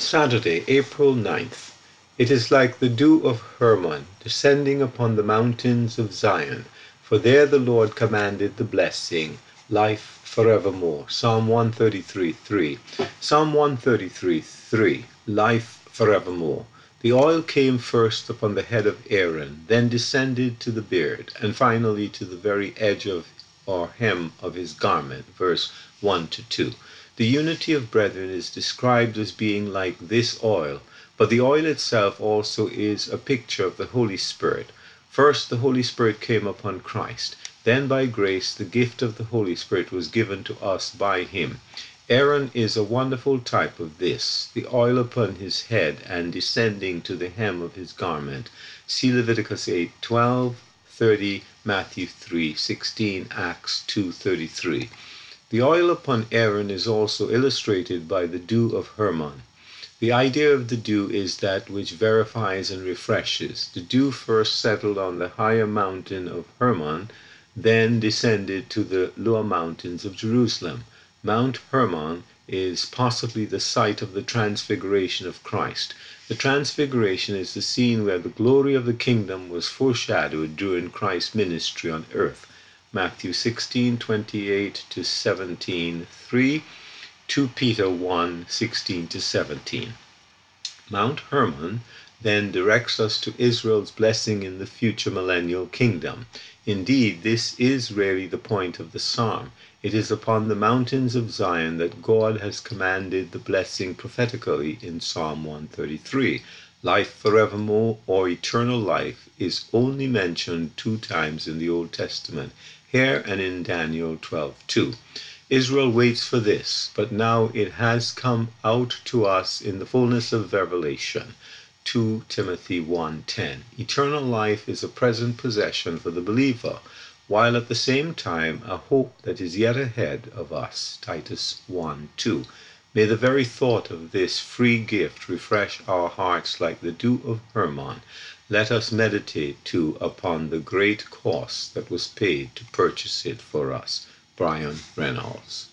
Saturday, April 9th. It is like the dew of Hermon descending upon the mountains of Zion, for there the Lord commanded the blessing, life forevermore. Psalm 133 3. Psalm 133 3. Life forevermore. The oil came first upon the head of Aaron, then descended to the beard, and finally to the very edge of or hem of his garment. Verse 1 to 2. The unity of brethren is described as being like this oil, but the oil itself also is a picture of the Holy Spirit. First, the Holy Spirit came upon Christ. Then, by grace, the gift of the Holy Spirit was given to us by him. Aaron is a wonderful type of this, the oil upon his head and descending to the hem of his garment. See Leviticus 8 12, 30, Matthew 3 16, Acts 2 33. The oil upon Aaron is also illustrated by the dew of Hermon. The idea of the dew is that which verifies and refreshes. The dew first settled on the higher mountain of Hermon, then descended to the lower mountains of Jerusalem. Mount Hermon is possibly the site of the transfiguration of Christ. The transfiguration is the scene where the glory of the kingdom was foreshadowed during Christ's ministry on earth. Matthew 16, 28 to 17, 3, 2 Peter 1, 16 to 17. Mount Hermon then directs us to Israel's blessing in the future millennial kingdom. Indeed, this is really the point of the psalm. It is upon the mountains of Zion that God has commanded the blessing prophetically in Psalm 133. Life forevermore or eternal life is only mentioned two times in the Old Testament here and in Daniel 12:2. Israel waits for this, but now it has come out to us in the fullness of revelation. 2 Timothy 1:10. Eternal life is a present possession for the believer, while at the same time a hope that is yet ahead of us. Titus 1:2. May the very thought of this free gift refresh our hearts like the dew of Hermon. Let us meditate, too, upon the great cost that was paid to purchase it for us. Brian Reynolds.